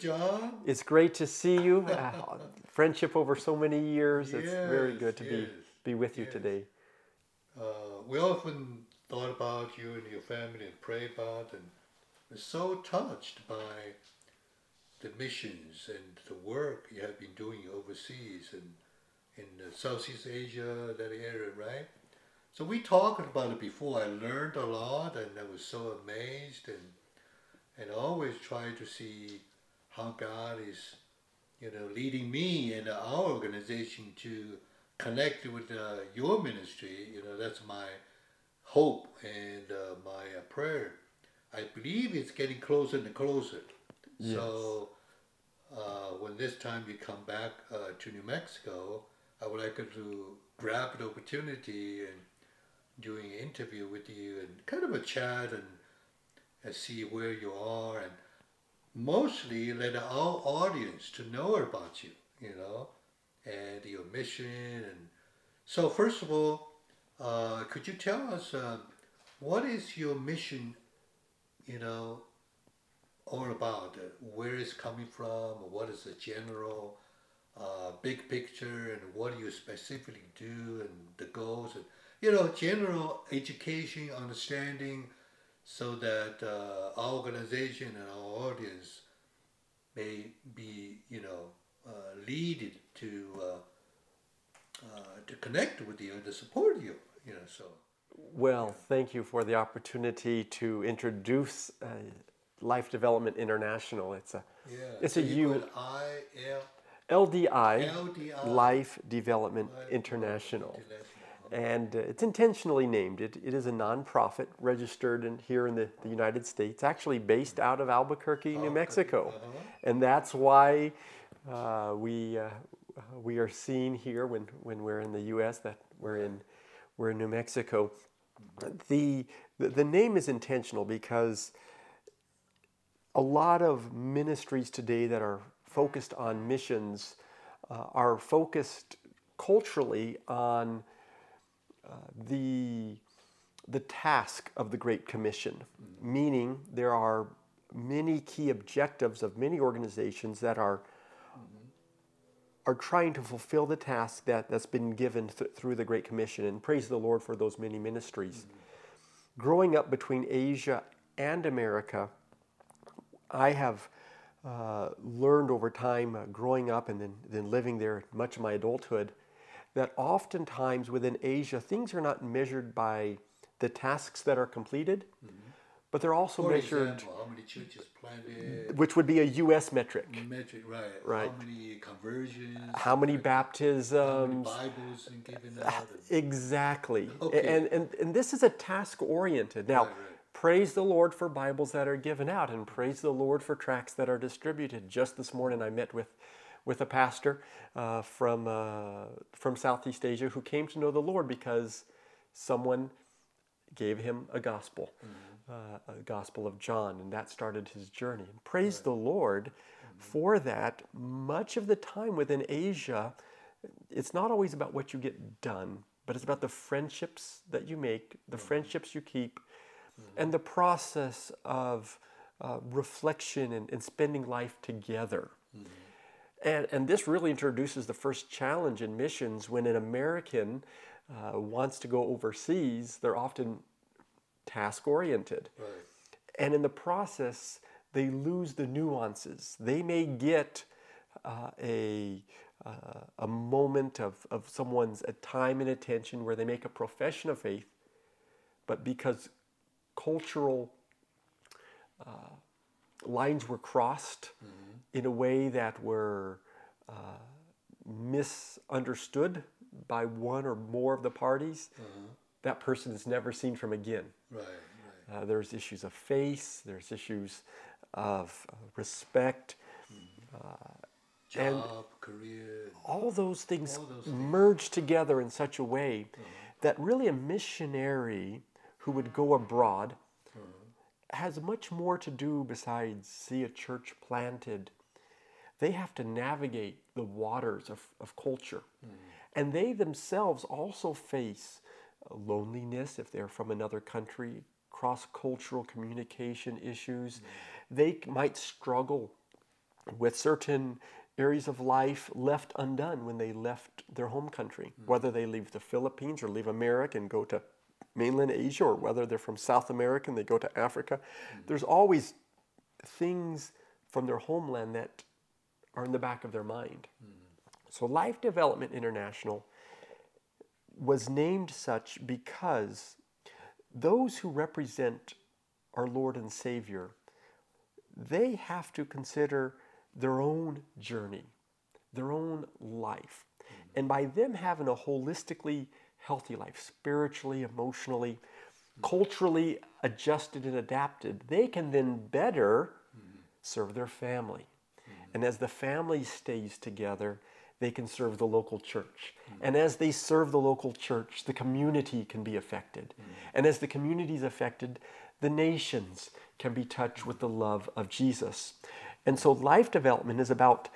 John. It's great to see you. Uh, friendship over so many years. It's very good to yes, be be with you yes. today. Uh, we often thought about you and your family and pray about, and we're so touched by the missions and the work you have been doing overseas and in uh, Southeast Asia, that area, right? So we talked about it before. I learned a lot, and I was so amazed, and and always try to see how God is, you know, leading me and our organization to connect with uh, your ministry. You know, that's my hope and uh, my uh, prayer. I believe it's getting closer and closer. Yes. So uh, when this time you come back uh, to New Mexico, I would like to grab the opportunity and doing an interview with you and kind of a chat and, and see where you are and mostly let our audience to know about you, you know, and your mission. And so, first of all, uh, could you tell us uh, what is your mission, you know, all about? Uh, where coming from? What is the general uh, big picture, and what do you specifically do, and the goals, and you know, general education, understanding, so that uh, our organization and our audience may be, you know, uh, leaded to uh, uh, to connect with you and to support you. You know, so Well, thank you for the opportunity to introduce uh, Life Development International. It's a yeah. It's so a you I L LDI, LDI Life Development International. International. And uh, it's intentionally named. It, it is a nonprofit registered in, here in the, the United States, actually based out of Albuquerque, New Mexico. uh-huh. And that's why uh, we, uh, we are seen here when, when we're in the U.S. that we're in, we're in New Mexico. The, the, the name is intentional because a lot of ministries today that are focused on missions uh, are focused culturally on the the task of the Great Commission, meaning there are many key objectives of many organizations that are are trying to fulfill the task that, that's been given th- through the Great Commission, and praise the Lord for those many ministries. Growing up between Asia and America, I have uh, learned over time, uh, growing up and then, then living there much of my adulthood, that oftentimes within Asia, things are not measured by the tasks that are completed, mm-hmm. but they're also For measured, example, how many churches planted? which would be a U.S. metric. Metric, right? Right. How many conversions? How many baptisms? How many? Bibles and given out? Exactly. Okay. And, and, and this is a task oriented. Now, Right, right. praise the Lord for Bibles that are given out and praise the Lord for tracts that are distributed. Just this morning, I met with, with a pastor uh, from, uh, from Southeast Asia who came to know the Lord because someone gave him a gospel, uh, a gospel of John, and that started his journey. And praise the Lord for that. Much of the time within Asia, it's not always about what you get done, but it's about the friendships that you make, the friendships you keep, and the process of uh, reflection and, and spending life together. And, and this really introduces the first challenge in missions when an American uh, wants to go overseas, they're often task oriented. Right. And in the process, they lose the nuances. They may get uh, a, uh, a moment of, of someone's time and attention where they make a profession of faith, but because cultural uh, lines were crossed in a way that were uh, misunderstood by one or more of the parties, that person is never seen from again. Right, right. Uh, there's issues of face, there's issues of uh, respect, and Job, career. all those things All those things. merge together in such a way that really a missionary who would go abroad has much more to do besides see a church planted. They have to navigate the waters of, of culture. And they themselves also face uh, loneliness if they're from another country, cross cultural communication issues. They might struggle with certain areas of life left undone when they left their home country, whether they leave the Philippines or leave America and go to mainland Asia, or whether they're from South America and they go to Africa. There's always things from their homeland that are in the back of their mind. So, Life Development International was named such because those who represent our Lord and Savior, they have to consider their own journey, their own life. And by them having a holistically healthy life, spiritually, emotionally, culturally adjusted and adapted, they can then better serve their family. And as the family stays together, they can serve the local church. And as they serve the local church, the community can be affected. And as the community is affected, the nations can be touched with the love of Jesus. And so life development is about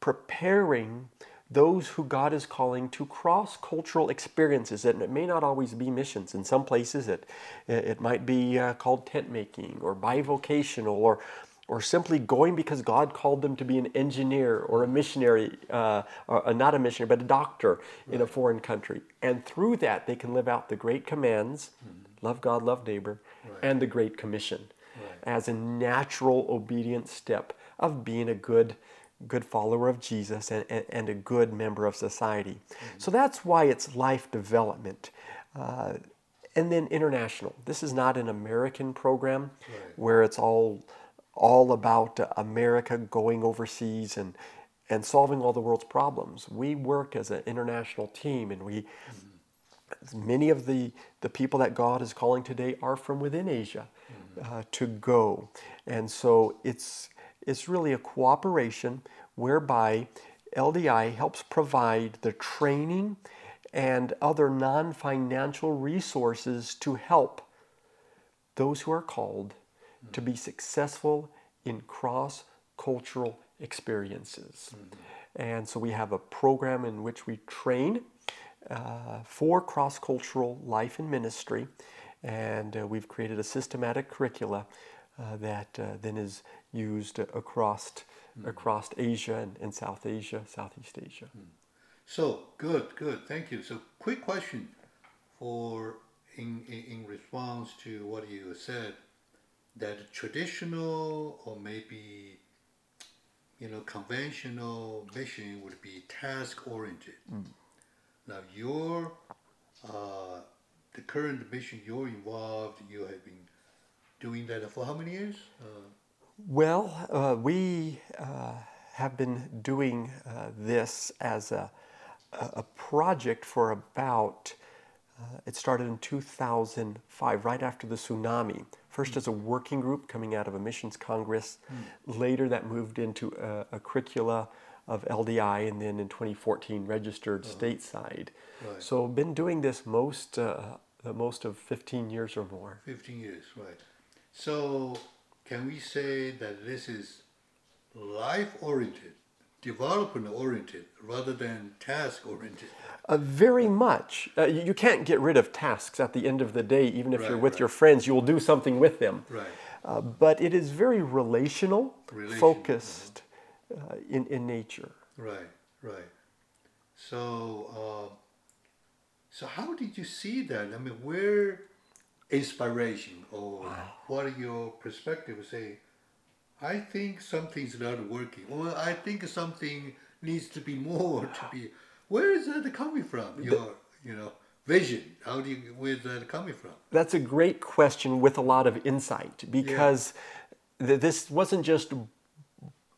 preparing those who God is calling to cross cultural experiences. And it may not always be missions. In some places, it, it might be uh, called tent making or bivocational or, or simply going because God called them to be an engineer or a missionary, uh, or uh, not a missionary, but a doctor in a foreign country. And through that, they can live out the great commands love God, love neighbor, and the Great Commission as a natural, obedient step of being a good good follower of Jesus and, and, and a good member of society. So that's why it's life development. Uh, and then international. This is not an American program where it's all all about America going overseas and and solving all the world's problems. We work as an international team, and we many of the the people that God is calling today are from within Asia uh, to go, and so it's it's really a cooperation whereby LDI helps provide the training and other non-financial resources to help those who are called to be successful in cross cultural experiences. And so we have a program in which we train uh, for cross cultural life and ministry, and uh, we've created a systematic curricula uh, that uh, then is used across, across Asia and, and South Asia, Southeast Asia. So good, good. Thank you. So quick question for in, in response to what you said that traditional or maybe you know conventional mission would be task oriented. Now your uh, the current mission you're involved, you have been doing that for how many years? Uh, Well, uh, we uh, have been doing uh, this as a, a a project for about, uh, it started in 2005, right after the tsunami. First as a working group coming out of a missions congress. Later that moved into a, a curricula of LDI and then in 2014 registered stateside. Right. So been doing this most, uh, the most of 15 years or more. 15 years, right. So, can we say that this is life oriented, development oriented, rather than task oriented? Uh, very much. Uh, you you can't get rid of tasks at the end of the day, even if you're with right. your friends, you will do something with them. Right. Uh, but it is very relational, Relational, focused uh, in, in nature. Right, right. So, uh, so how did you see that? I mean, where inspiration or what are your perspectives say? I think something's not working, or I think something needs to be more to be. Where is that coming from? Your, you know, vision. How do you? Where's that coming from? That's a great question with a lot of insight because th- this wasn't just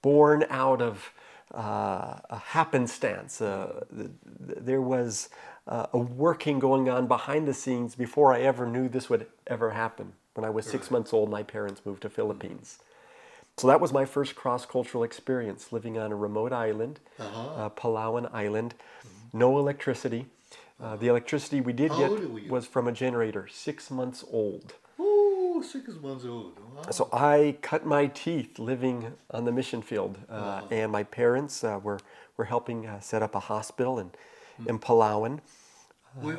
born out of uh, a happenstance. Uh, th- th- there was uh, a working going on behind the scenes before I ever knew this would ever happen. When I was six months old, my parents moved to Philippines. So that was my first cross-cultural experience, living on a remote island, Uh-huh. uh, Palawan Island, no electricity. Uh, the electricity we did How get old were you? was from a generator, six months old. Oh, six months old. Wow. So I cut my teeth living on the mission field, uh, Uh-huh. and my parents uh, were were helping uh, set up a hospital in Hmm. in Palawan.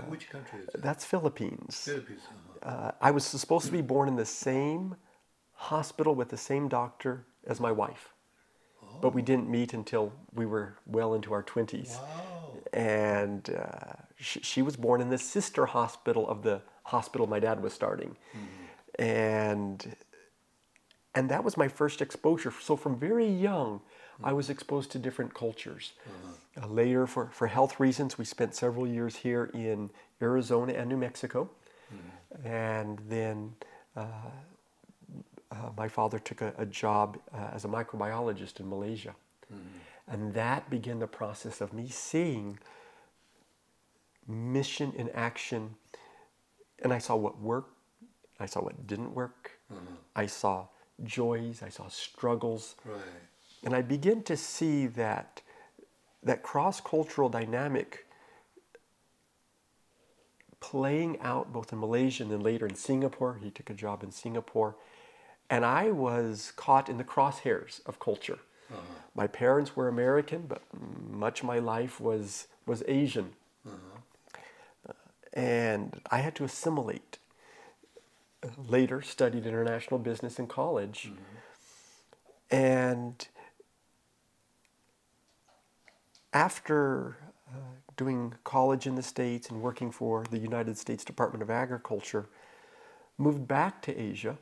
Which country is that? That's Philippines. Philippines. uh-huh. uh, I was supposed to be born in the same hospital with the same doctor as my wife, but we didn't meet until we were well into our 20s. Wow. And uh, she, she was born in the sister hospital of the hospital my dad was starting. And and that was my first exposure. So from very young, I was exposed to different cultures. Uh, later, for, for health reasons, we spent several years here in Arizona and New Mexico. And then uh, uh, my father took a, a job uh, as a microbiologist in Malaysia. And that began the process of me seeing mission in action. And I saw what worked, I saw what didn't work, I saw joys, I saw struggles. Right. And I begin to see that that cross-cultural dynamic playing out both in Malaysia and then later in Singapore. He took a job in Singapore. And I was caught in the crosshairs of culture. My parents were American, but much of my life was, was Asian. Uh, and I had to assimilate. Later, studied international business in college. And after uh, doing college in the States and working for the United States Department of Agriculture, moved back to Asia,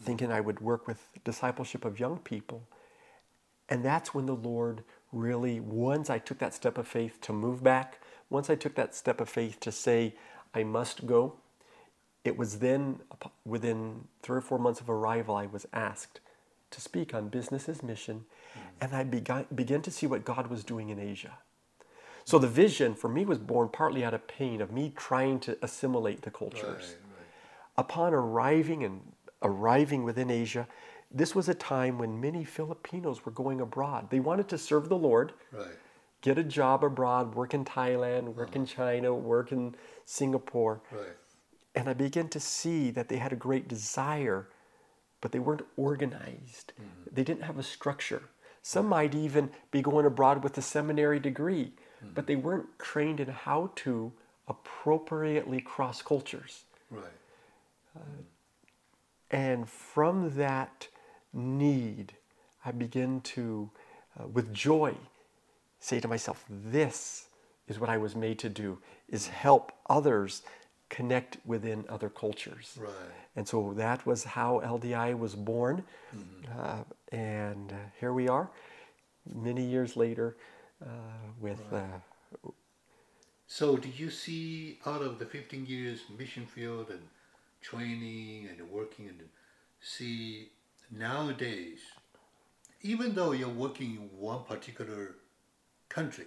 thinking I would work with discipleship of young people. And that's when the Lord really, once I took that step of faith to move back, once I took that step of faith to say, I must go, it was then, within three or four months of arrival, I was asked to speak on business's mission, mm. and I began, began to see what God was doing in Asia. So the vision for me was born partly out of pain of me trying to assimilate the cultures. Right. Right. Upon arriving and arriving within Asia, this was a time when many Filipinos were going abroad. They wanted to serve the Lord, Right. get a job abroad, work in Thailand, work in uh-huh. China, work in Singapore. Right. And I began to see that they had a great desire, but they weren't organized. Mm-hmm. They didn't have a structure. Some might even be going abroad with a seminary degree, mm-hmm. but they weren't trained in how to appropriately cross cultures. Right. Uh, And from that need, I begin to, uh, with joy, say to myself, this is what I was made to do, is help others connect within other cultures. Right. And so that was how LDI was born. Uh, and uh, here we are, many years later, uh, with uh, So, do you see out of the 15 years mission field and training and working and see nowadays, even though you're working in one particular country,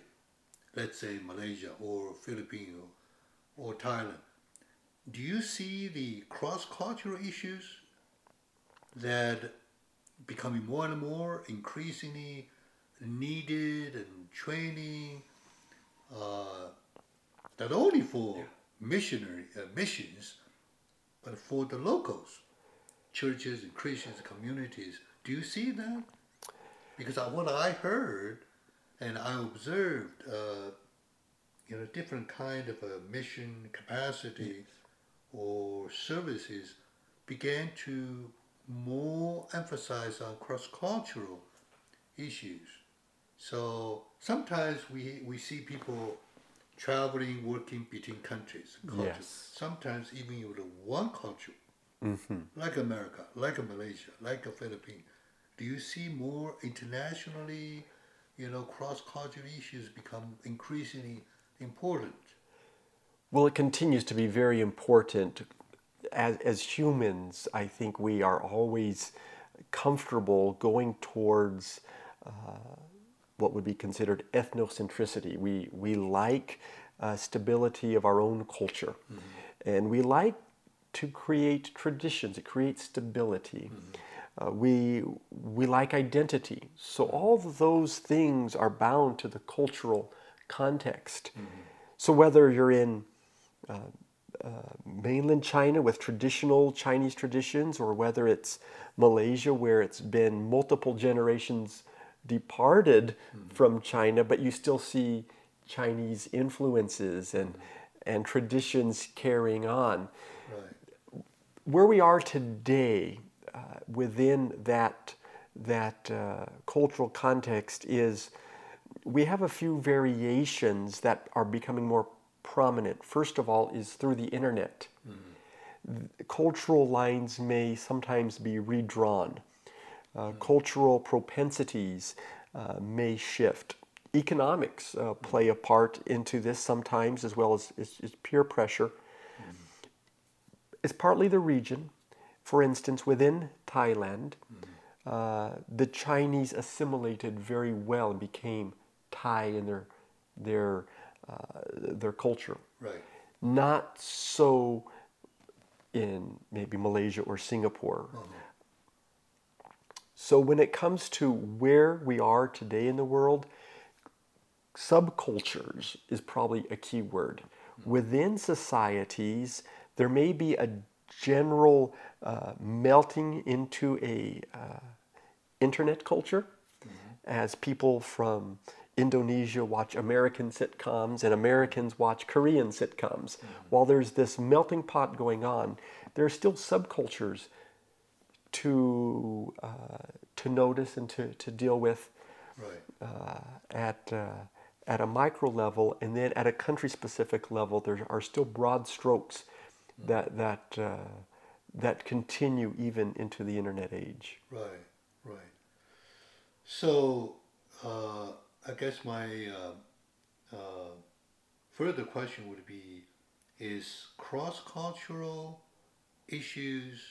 let's say Malaysia or Philippines or, or Thailand, do you see the cross-cultural issues that becoming more and more increasingly needed and training uh, not only for missionary uh, missions, but for the locals, churches and Christians communities. Do you see that? Because what I heard and I observed, uh, you know, different kind of a mission capacity or services began to more emphasize on cross-cultural issues. So sometimes we, we see people traveling, working between countries, cultures. Yes. Sometimes even with one culture, like America, like Malaysia, like the Philippines. Do you see more internationally, you know, cross-cultural issues become increasingly important? Well, it continues to be very important. As, as humans, I think we are always comfortable going towards uh, what would be considered ethnocentricity. We, we like uh, stability of our own culture, and we like to create traditions, it creates stability. Uh, we, we like identity. So, all of those things are bound to the cultural context. So, whether you're in uh, mainland China with traditional Chinese traditions, or whether it's Malaysia where it's been multiple generations departed from China, but you still see Chinese influences and, and traditions carrying on. Right. where we are today uh, within that that uh, cultural context is we have a few variations that are becoming more prominent. First of all, is through the internet. Cultural lines may sometimes be redrawn. Uh, Cultural propensities uh, may shift. Economics uh, play a part into this sometimes, as well as, as, as peer pressure. It's partly the region. For instance, within Thailand, uh, the Chinese assimilated very well and became Thai in their their uh, their culture. Right. Not so in maybe Malaysia or Singapore. So when it comes to where we are today in the world, subcultures is probably a key word. Within societies, there may be a general uh, melting into a uh, internet culture as people from Indonesia watch American sitcoms and Americans watch Korean sitcoms. While there's this melting pot going on, there are still subcultures to uh, to notice and to, to deal with Right. uh, at uh, at a micro level, and then at a country specific level, there are still broad strokes that that uh, that continue even into the internet age. Right, right. So, uh, I guess my uh, uh, further question would be: Is cross-cultural issues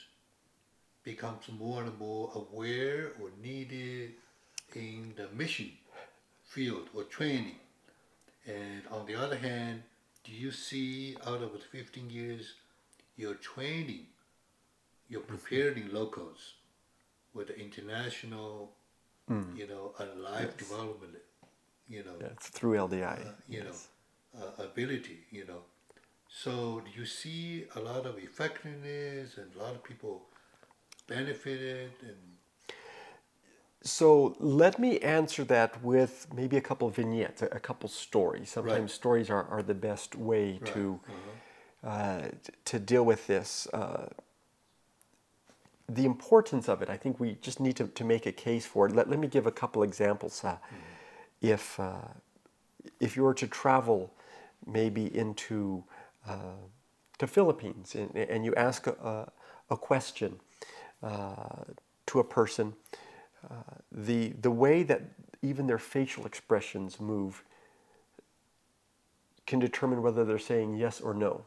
becomes more and more aware or needed in the mission field or training? And on the other hand, do you see out of the 15 years, your training, you're preparing locals with the international, you know, and life development, you know, That's through LDI. uh, you yes. know, uh, ability, you know. So do you see a lot of effectiveness and a lot of people benefited and So let me answer that with maybe a couple of vignettes, a, couple stories. Sometimes Right. stories are, are the best way Right, to uh, t- to deal with this. Uh, the importance of it, I think we just need to, to make a case for it. Let, let me give a couple examples. Uh, If uh, if you were to travel maybe into uh, the Philippines and, and you ask a, a, a question uh, to a person, uh, the the way that even their facial expressions move can determine whether they're saying yes or no,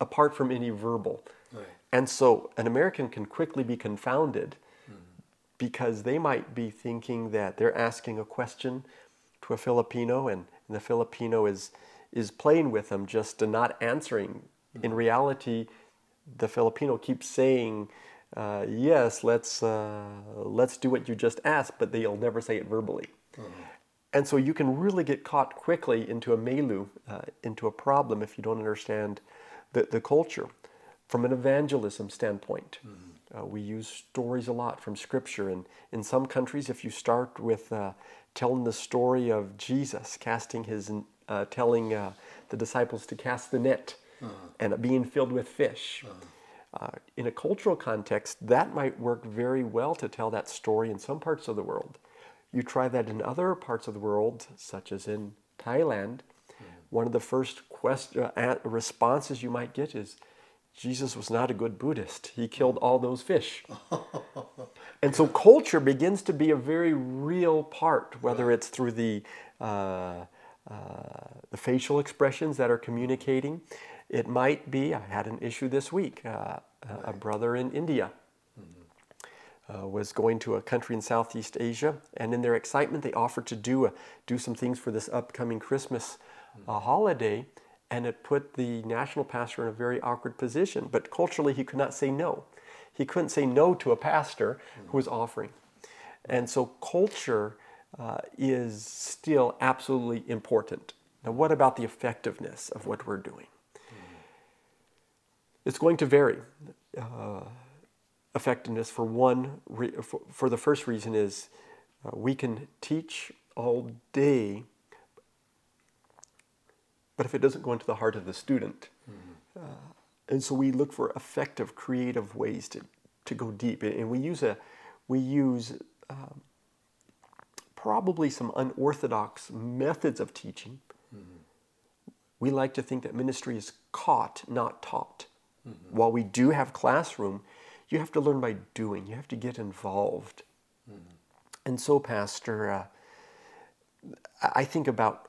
apart from any verbal. right, And so an American can quickly be confounded because they might be thinking that they're asking a question to a Filipino and, and the Filipino is is playing with them just not answering. In reality, the Filipino keeps saying, uh, "Yes, let's uh, let's do what you just asked," but they'll never say it verbally. And so you can really get caught quickly into a melu, uh, into a problem if you don't understand the, the culture. From an evangelism standpoint, uh, we use stories a lot from Scripture. And in some countries, if you start with uh, telling the story of Jesus casting his, uh, telling uh, the disciples to cast the net and being filled with fish. Uh, in a cultural context, that might work very well to tell that story in some parts of the world. You try that in other parts of the world, such as in Thailand, one of the first quest- uh, responses you might get is Jesus was not a good Buddhist. He killed all those fish. and so culture begins to be a very real part, whether it's through the, uh, uh, the facial expressions that are communicating. It might be, I had an issue this week, uh, a- a brother in India uh, was going to a country in Southeast Asia, and in their excitement, they offered to do a, do some things for this upcoming Christmas uh, holiday, and it put the national pastor in a very awkward position. But culturally, he could not say no. He couldn't say no to a pastor who was offering, and so culture uh, is still absolutely important. Now, what about the effectiveness of what we're doing? It's going to vary. Uh, effectiveness for one re- for, for the first reason is uh, we can teach all day but if it doesn't go into the heart of the student uh, and so we look for effective, creative ways to, to go deep. And we use a we use um, probably some unorthodox methods of teaching. We like to think that ministry is caught, not taught. Mm-hmm. While we do have classroom, you have to learn by doing. You have to get involved. Mm-hmm. And so, Pastor, uh, I think about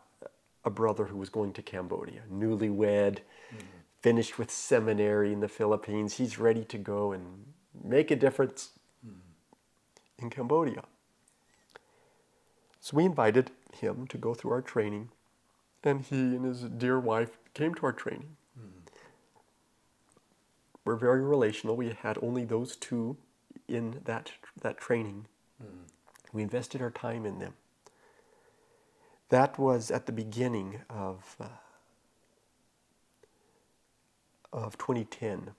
a brother who was going to Cambodia, newlywed, mm-hmm. finished with seminary in the Philippines. He's ready to go and make a difference in Cambodia. So we invited him to go through our training, and he and his dear wife came to our training. We're very relational. We had only those two in that, that training. We invested our time in them. That was at the beginning of, uh, of 2010.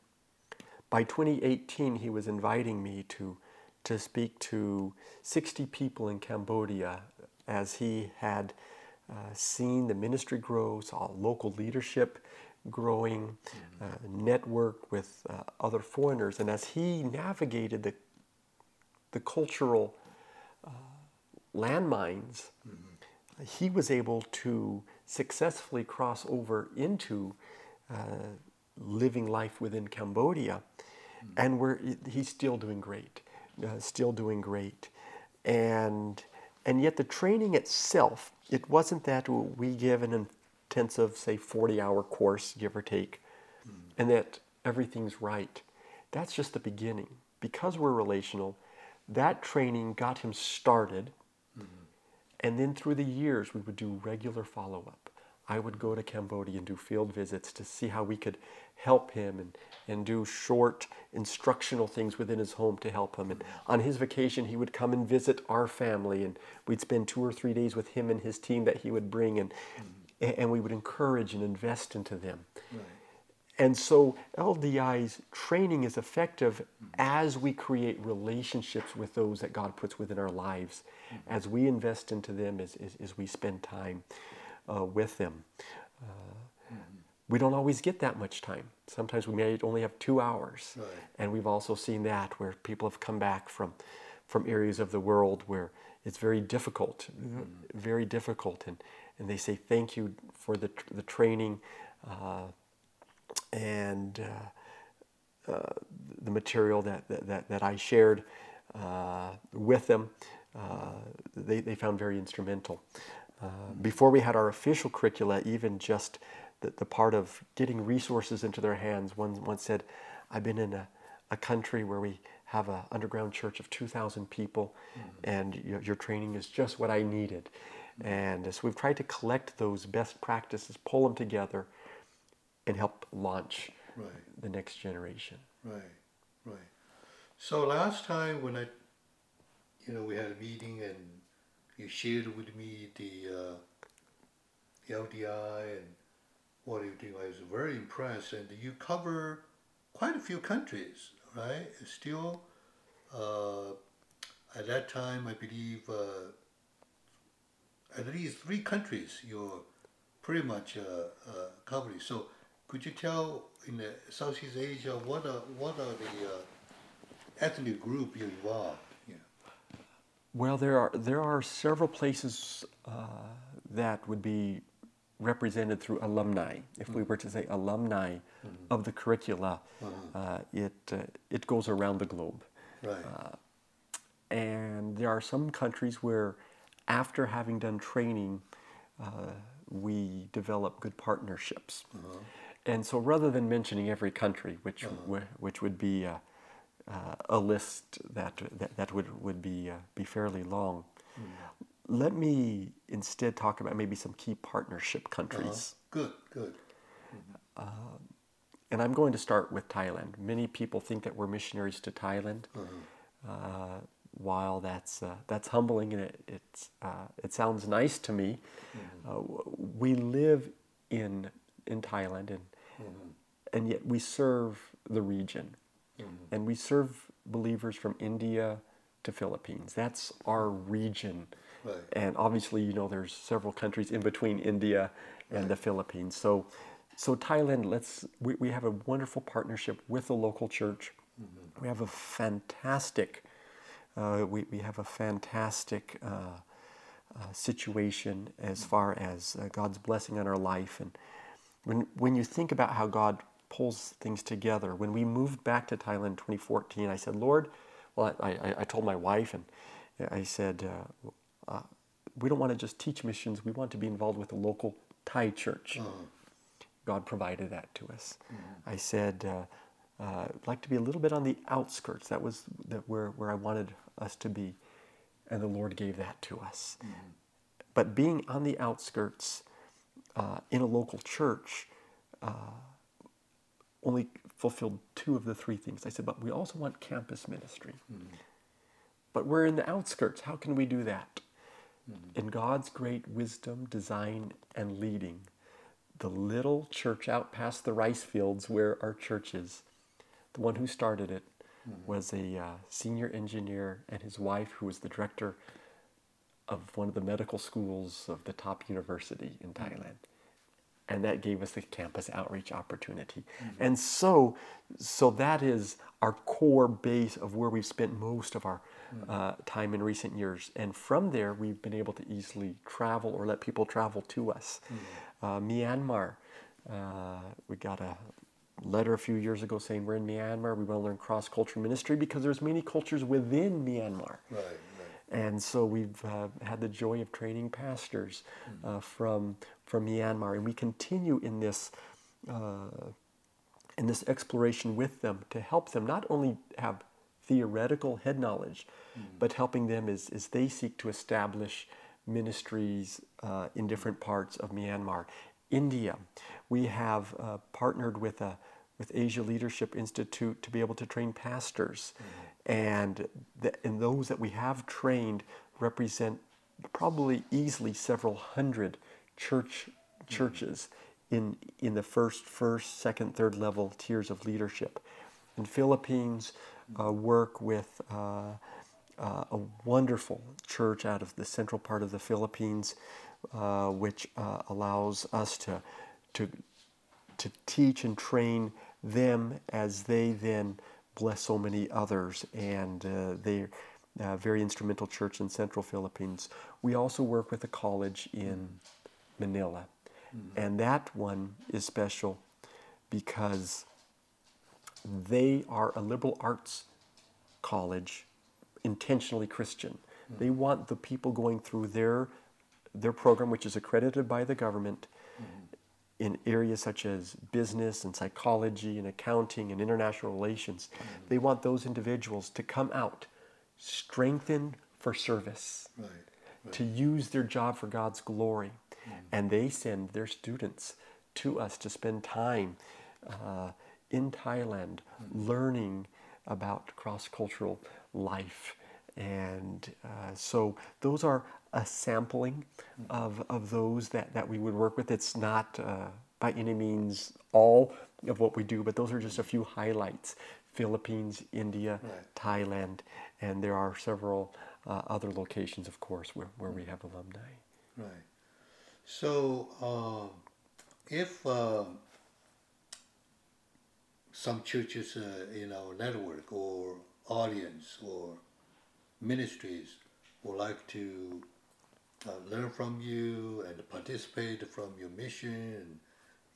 By 2018, he was inviting me to, to speak to 60 people in Cambodia as he had uh, seen the ministry grow, saw local leadership growing, uh, network with uh, other foreigners, and as he navigated the, the cultural uh, landmines, he was able to successfully cross over into uh, living life within Cambodia, and we're, he's still doing great, uh, still doing great, and and yet the training itself, it wasn't that we give an intensive, say, 40-hour course, give or take, hmm. and that everything's right. That's just the beginning. Because we're relational, that training got him started mm-hmm. and then through the years, we would do regular follow up. I would go to Cambodia and do field visits to see how we could help him and, and do short instructional things within his home to help him. And mm-hmm. on his vacation, he would come and visit our family, and we'd spend two or three days with him and his team that he would bring, and, mm-hmm. And we would encourage and invest into them. Right. And so LDI's training is effective as we create relationships with those that God puts within our lives, as we invest into them, as, as, as we spend time uh, with them. Uh, we don't always get that much time. Sometimes we may only have two hours. Right. And we've also seen that where people have come back from, from areas of the world where it's very difficult, very difficult. And, and they say, thank you for the, the training. Uh, and uh, uh, the material that, that, that I shared uh, with them, uh, they, they found very instrumental. Uh, before we had our official curricula, even just the, the part of getting resources into their hands, one, one said, I've been in a, a country where we have an underground church of 2,000 people, and your, your training is just what I needed. And so we've tried to collect those best practices, pull them together, and help launch Right. the next generation. Right, right. So last time when I, you know, we had a meeting and you shared with me the, uh, the LDI and what you do, I was very impressed. And you cover quite a few countries, right? Still, uh, at that time, I believe uh, at least three countries you're pretty much uh, uh, covering. So could you tell in the Southeast Asia what are what are the uh, ethnic group you involved? Yeah. Well, there are there are several places uh, that would be represented through alumni. If we were to say alumni of the curricula, uh, it uh, it goes around the globe, Right. and there are some countries where, after having done training, uh, we develop good partnerships. And so, rather than mentioning every country, which whi- which would be uh, uh, a list that that, that would would be uh, be fairly long, let me instead talk about maybe some key partnership countries. good. Good. And I'm going to start with Thailand. Many people think that we're missionaries to Thailand. While that's uh, that's humbling and it it's, uh, it sounds nice to me, uh, we live in in Thailand and and yet we serve the region, and we serve believers from India to Philippines. That's our region, Right. and obviously you know there's several countries in between India and the Philippines. So so Thailand, let's we, we have a wonderful partnership with the local church. We have a fantastic, uh, we, we have a fantastic uh, uh, situation as far as uh, God's blessing on our life. And when, when you think about how God pulls things together, when we moved back to Thailand in 2014, I said, Lord, well, I, I, I told my wife, and I said, uh, uh, we don't want to just teach missions, we want to be involved with a local Thai church. God provided that to us. I said, uh, uh, I'd like to be a little bit on the outskirts. That was that where, where I wanted us to be. And the Lord gave that to us. But being on the outskirts uh, in a local church uh, only fulfilled two of the three things. I said, but we also want campus ministry. But we're in the outskirts. How can we do that? In God's great wisdom, design, and leading, the little church out past the rice fields where our church is the one who started it was a uh, senior engineer and his wife, who was the director of one of the medical schools of the top university in Thailand. And that gave us the campus outreach opportunity. And so, so that is our core base of where we've spent most of our uh, time in recent years. And from there, we've been able to easily travel or let people travel to us. Uh, Myanmar, uh, we got a letter a few years ago saying we're in Myanmar. We want to learn cross cultural ministry because there's many cultures within Myanmar. Right, right. And so we've uh, had the joy of training pastors uh, from from Myanmar, and we continue in this uh, in this exploration with them to help them not only have theoretical head knowledge, but helping them as, as they seek to establish ministries uh, in different parts of Myanmar. India, we have uh, partnered with a with Asia Leadership Institute to be able to train pastors, and the, and those that we have trained represent probably easily several hundred church churches in in the first first second third level tiers of leadership. In Philippines, uh, work with. Uh, uh, a wonderful church out of the central part of the Philippines, uh, which uh, allows us to, to, to teach and train them as they then bless so many others. And uh, they're a uh, very instrumental church in central Philippines. We also work with a college in Manila. Mm-hmm. And that one is special because they are a liberal arts college intentionally Christian. Mm. They want the people going through their their program, which is accredited by the government, mm-hmm. In areas such as business and psychology and accounting and international relations. They want those individuals to come out strengthened for service, Right. right. to use their job for God's glory, and they send their students to us to spend time uh, in Thailand learning about cross cultural life. And uh, so those are a sampling of, of those that, that we would work with. It's not uh, by any means all of what we do, but those are just a few highlights. Philippines, India, Right. Thailand, and there are several uh, other locations, of course, where, where we have alumni. Right. So, um, if um, some churches uh, in our network or audience or ministries would like to uh, learn from you and participate from your mission and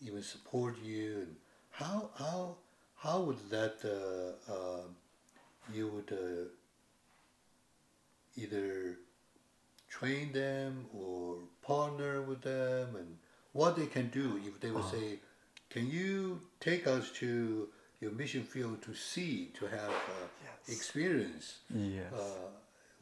even support you, and how how how would that uh, uh, you would uh, either train them or partner with them and what they can do if they would say can you take us to your mission field to see to have uh, Yes. experience Yes.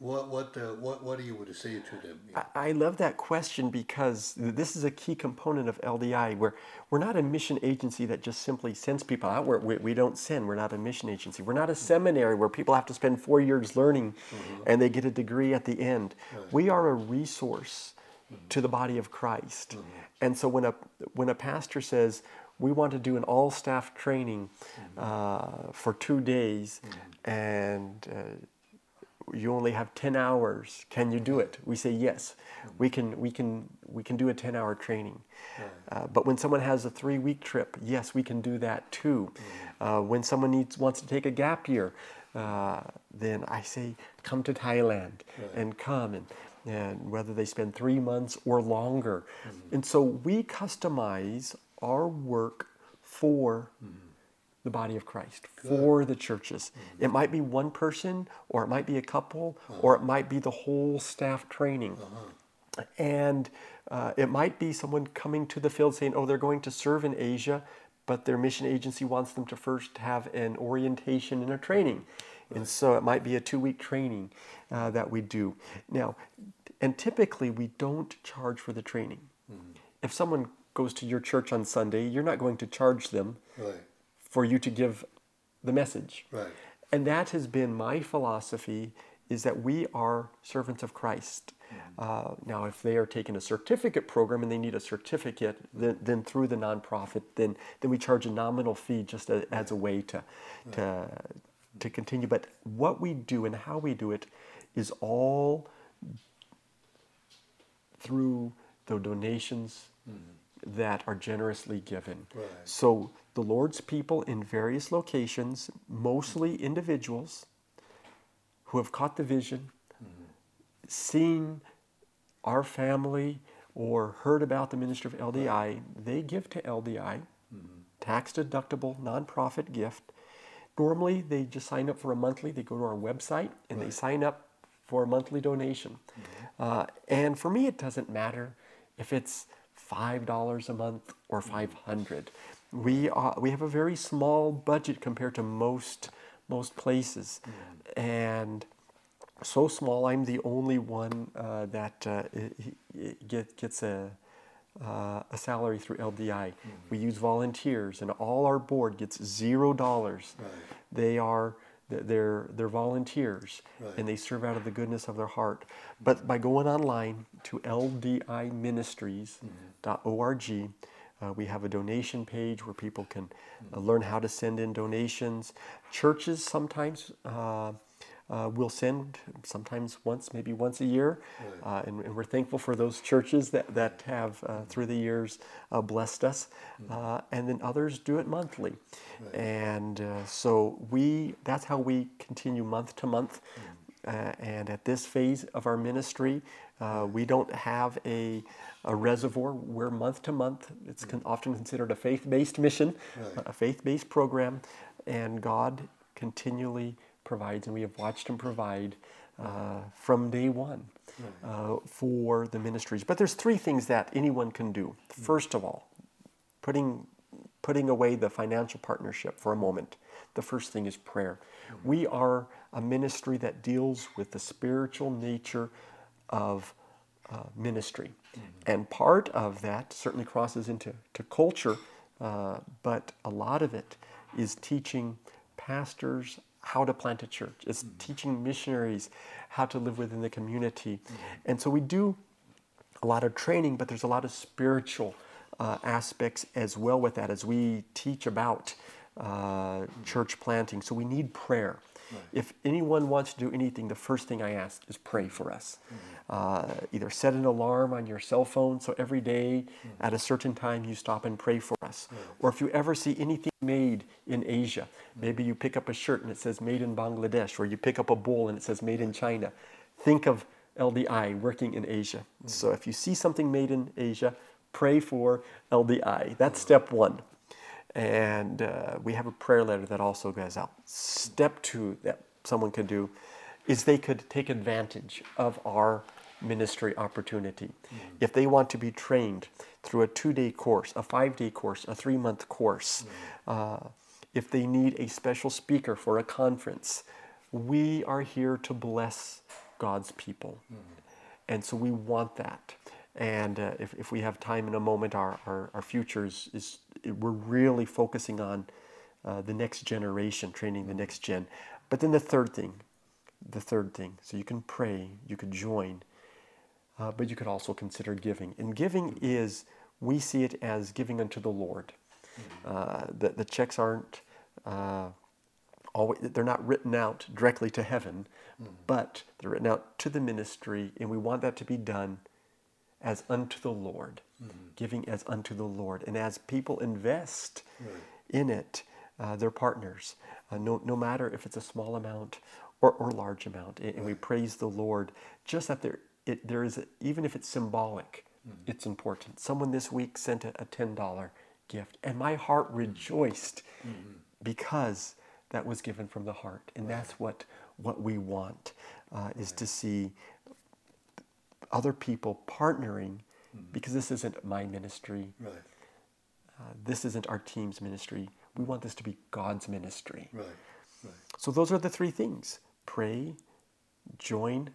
What what uh, what what do you would say to them Yeah. I I love that question because this is a key component of LDI where we're not a mission agency that just simply sends people out. We're, we, we don't send. We're not a mission agency. We're not a seminary where people have to spend four years learning and they get a degree at the end. We are a resource to the body of Christ. And so when a, when a pastor says, we want to do an all staff training uh, for two days and uh, you only have 10 hours. Can you do it? We say yes. We can we can we can do a 10 hour training. Uh, but when someone has a three week trip, yes, we can do that too. Uh, when someone needs wants to take a gap year, uh, then I say come to Thailand and come and and whether they spend three months or longer. And so we customize our work for the body of Christ, for the churches. It might be one person, or it might be a couple, or it might be the whole staff training. And uh, it might be someone coming to the field saying, oh, they're going to serve in Asia, but their mission agency wants them to first have an orientation and a training. And so it might be a two week training uh, that we do. Now, and typically we don't charge for the training. If someone goes to your church on Sunday, you're not going to charge them Right. For you to give the message. Right. And that has been my philosophy is that we are servants of Christ. Uh, now, if they are taking a certificate program and they need a certificate, then, then through the nonprofit, then, then we charge a nominal fee just a, as a way to, to, to continue. But what we do and how we do it is all through the donations that are generously given. Right. So the Lord's people in various locations, mostly individuals who have caught the vision, seen our family or heard about the ministry of LDI, they give to LDI, tax deductible nonprofit gift. Normally, they just sign up for a monthly. They go to our website and they sign up for a monthly donation. Uh, and for me, it doesn't matter if it's five dollars a month or five hundred. We are, we have a very small budget compared to most most places, and so small. I'm the only one uh, that uh, get, gets a uh, a salary through LDI. We use volunteers, and all our board gets zero dollars. Right. They are th- they're they're volunteers, Right. and they serve out of the goodness of their heart. But by going online to ldIministries.org, uh, we have a donation page where people can uh, learn how to send in donations. Churches sometimes uh, uh, will send, sometimes once, maybe once a year, uh, and, and we're thankful for those churches that, that have, uh, through the years, uh, blessed us. Uh, and then others do it monthly. And uh, so we, that's how we continue month to month. Uh, and at this phase of our ministry, uh, we don't have a, a reservoir. We're month to month. It's con- often considered a faith based mission, Right. a faith based program. And God continually provides, and we have watched Him provide uh, from day one uh, for the ministries. But there's three things that anyone can do. First of all, putting putting away the financial partnership for a moment. The first thing is prayer. We are a ministry that deals with the spiritual nature of uh, ministry, and part of that certainly crosses into to culture, uh, but a lot of it is teaching pastors how to plant a church. It's teaching missionaries how to live within the community, and so we do a lot of training, but there's a lot of spiritual uh, aspects as well with that as we teach about uh, church planting. So we need prayer. If anyone wants to do anything, the first thing I ask is pray for us. Mm-hmm. Uh, either set an alarm on your cell phone so every day mm-hmm. at a certain time you stop and pray for us. Or if you ever see anything made in Asia, mm-hmm. maybe you pick up a shirt and it says made in Bangladesh, or you pick up a bowl and it says made in China. Think of LDI working in Asia. So if you see something made in Asia, pray for LDI. That's step one. And uh, we have a prayer letter that also goes out. Step two that someone could do is they could take advantage of our ministry opportunity. If they want to be trained through a two day course, a five day course, a three month course, uh, if they need a special speaker for a conference, we are here to bless God's people. And so we want that. And uh, if, if we have time in a moment, our, our, our future is, we're really focusing on uh, the next generation, training the next gen. But then the third thing, the third thing, so you can pray, you could join, uh, but you could also consider giving. And giving is, we see it as giving unto the Lord. Uh, the, the checks aren't uh, always, they're not written out directly to heaven, but they're written out to the ministry, and we want that to be done as unto the Lord, giving as unto the Lord. And as people invest Right. in it, uh, they're partners, uh, no, no matter if it's a small amount or, or large amount. And, and we praise the Lord just that there, it, there is, a, even if it's symbolic, it's important. Someone this week sent a, a $10 gift, and my heart rejoiced because that was given from the heart. And that's what, what we want, uh, is to see other people partnering because this isn't my ministry. Right. Uh, this isn't our team's ministry. We want this to be God's ministry. Right. Right. So those are the three things pray, join,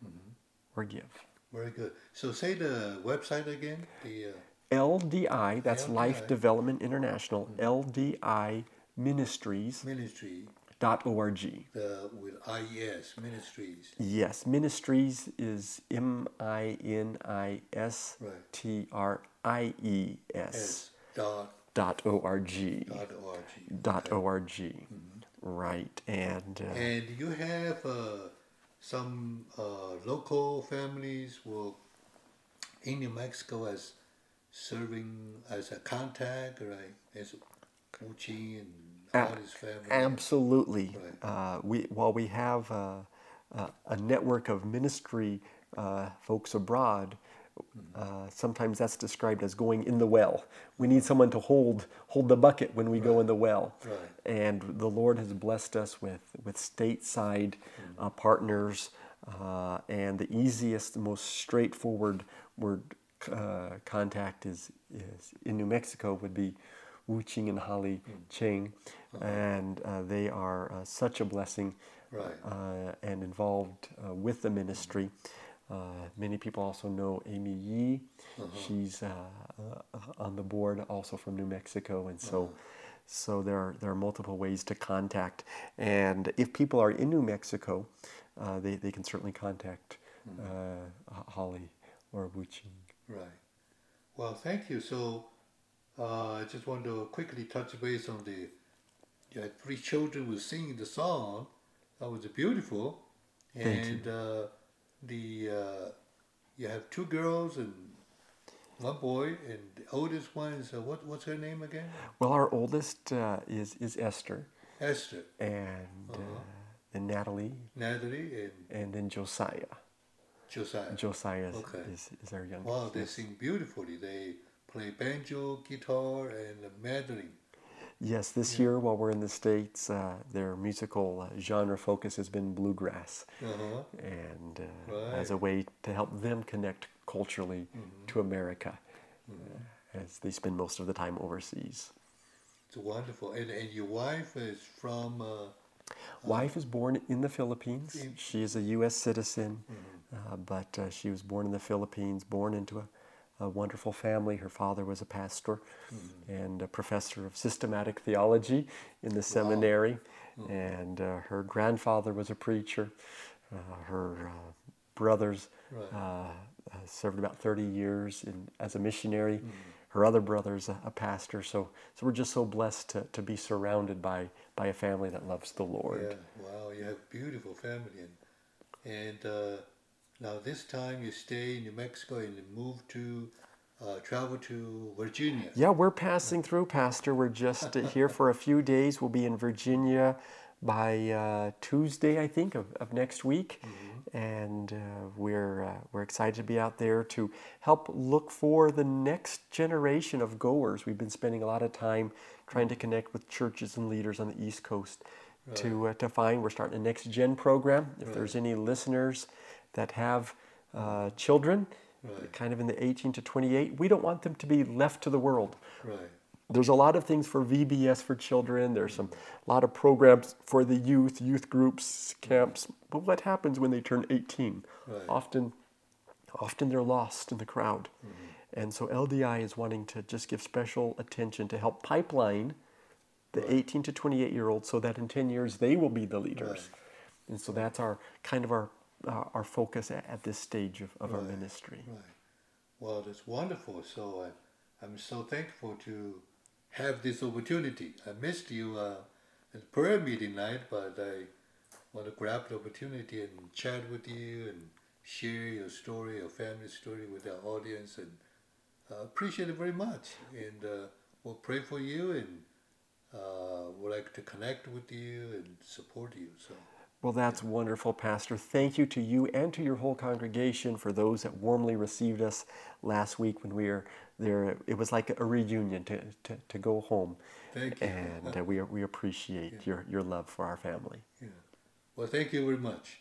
or give. Very good. So say the website again. The uh, LDI, that's Life Development International, LDI Ministries. ministry the with IES ministries. Yes, ministries is M I N I S T R I E S. dot dot O R G. dot org. Dot O R G. Right. And uh, And you have uh, some uh, local families will in New Mexico as serving as a contact, right? As coaching and his family. Absolutely. Right. Uh, we while we have uh, uh, a network of ministry uh, folks abroad, Mm-hmm. uh, sometimes that's described as going in the well. We need someone to hold hold the bucket when we go in the well. Right. And the Lord has blessed us with with stateside Mm-hmm. uh, partners, uh, and the easiest, the most straightforward word uh, contact is is in New Mexico would be Wu Qing and Holly Mm. Cheng, and uh, they are uh, such a blessing Right. uh, and involved uh, with the ministry. Uh, many people also know Amy Yee. She's uh, uh, on the board, also from New Mexico, and so so there are there are multiple ways to contact. And if people are in New Mexico, uh, they they can certainly contact uh, Holly or Wu Qing. Right. Well, thank you. So, uh, I just want to quickly touch base on the you had three children were singing the song. That was beautiful. Thank you. and uh, the uh, you have two girls and one boy, and the oldest one is uh, what? What's her name again? Well, our oldest uh, is is Esther, Esther, and uh, then Natalie, Natalie, and and then Josiah. Josiah. Josiah is, Okay. is, is our youngest. Wow, they sing beautifully. They play banjo, guitar, and mandolin. Yes, this year while we're in the States, uh, their musical uh, genre focus has been bluegrass, Uh-huh. and uh, Right. Mm-hmm. as a way to help them connect culturally to America, uh, as they spend most of the time overseas. It's wonderful. And, and your wife is from, uh, Wife is born in the Philippines. In- She is a U.S. citizen, uh, but uh, she was born in the Philippines, born into a, a wonderful family. Her father was a pastor and a professor of systematic theology in the seminary, and uh, her grandfather was a preacher. Uh, her uh, brothers Right. uh, uh, served about 30 years in, as a missionary. Her other brother's a, a pastor. So, so we're just so blessed to, to be surrounded by, by a family that loves the Lord. yeah, wow, you have beautiful family. And, and uh, now this time you stay in New Mexico and move to, uh, travel to Virginia. Yeah, we're passing through, Pastor. We're just uh, here for a few days. We'll be in Virginia by uh, Tuesday, I think, of, of next week. And uh, we're, uh, we're excited to be out there to help look for the next generation of goers. We've been spending a lot of time trying to connect with churches and leaders on the East Coast to, uh, to find. We're starting a next gen program. If there's any listeners that have uh, children, Right. kind of in the 18 to 28, we don't want them to be left to the world Right, there's a lot of things for VBS for children. There's some a lot of programs for the youth, youth groups, camps. But what happens when they turn 18? Right. Often, often they're lost in the crowd, and so LDI is wanting to just give special attention to help pipeline the 18 to 28 year olds, so that in 10 years they will be the leaders. Right. And so that's our kind of our uh, our focus at, at this stage of, of our ministry. right. Well, that's wonderful. So I, I'm so thankful to have this opportunity. I missed you uh, it's prayer meeting night, but I want to grab the opportunity and chat with you and share your story, your family story with our audience, and uh, appreciate it very much. And uh, we'll pray for you and uh, would like to connect with you and support you. So. Well, that's wonderful, Pastor. Thank you to you and to your whole congregation for those that warmly received us last week when we were there. It was like a reunion to, to, to go home. Thank you. And uh, we, we appreciate yeah. your, your love for our family. Yeah. Well, thank you very much.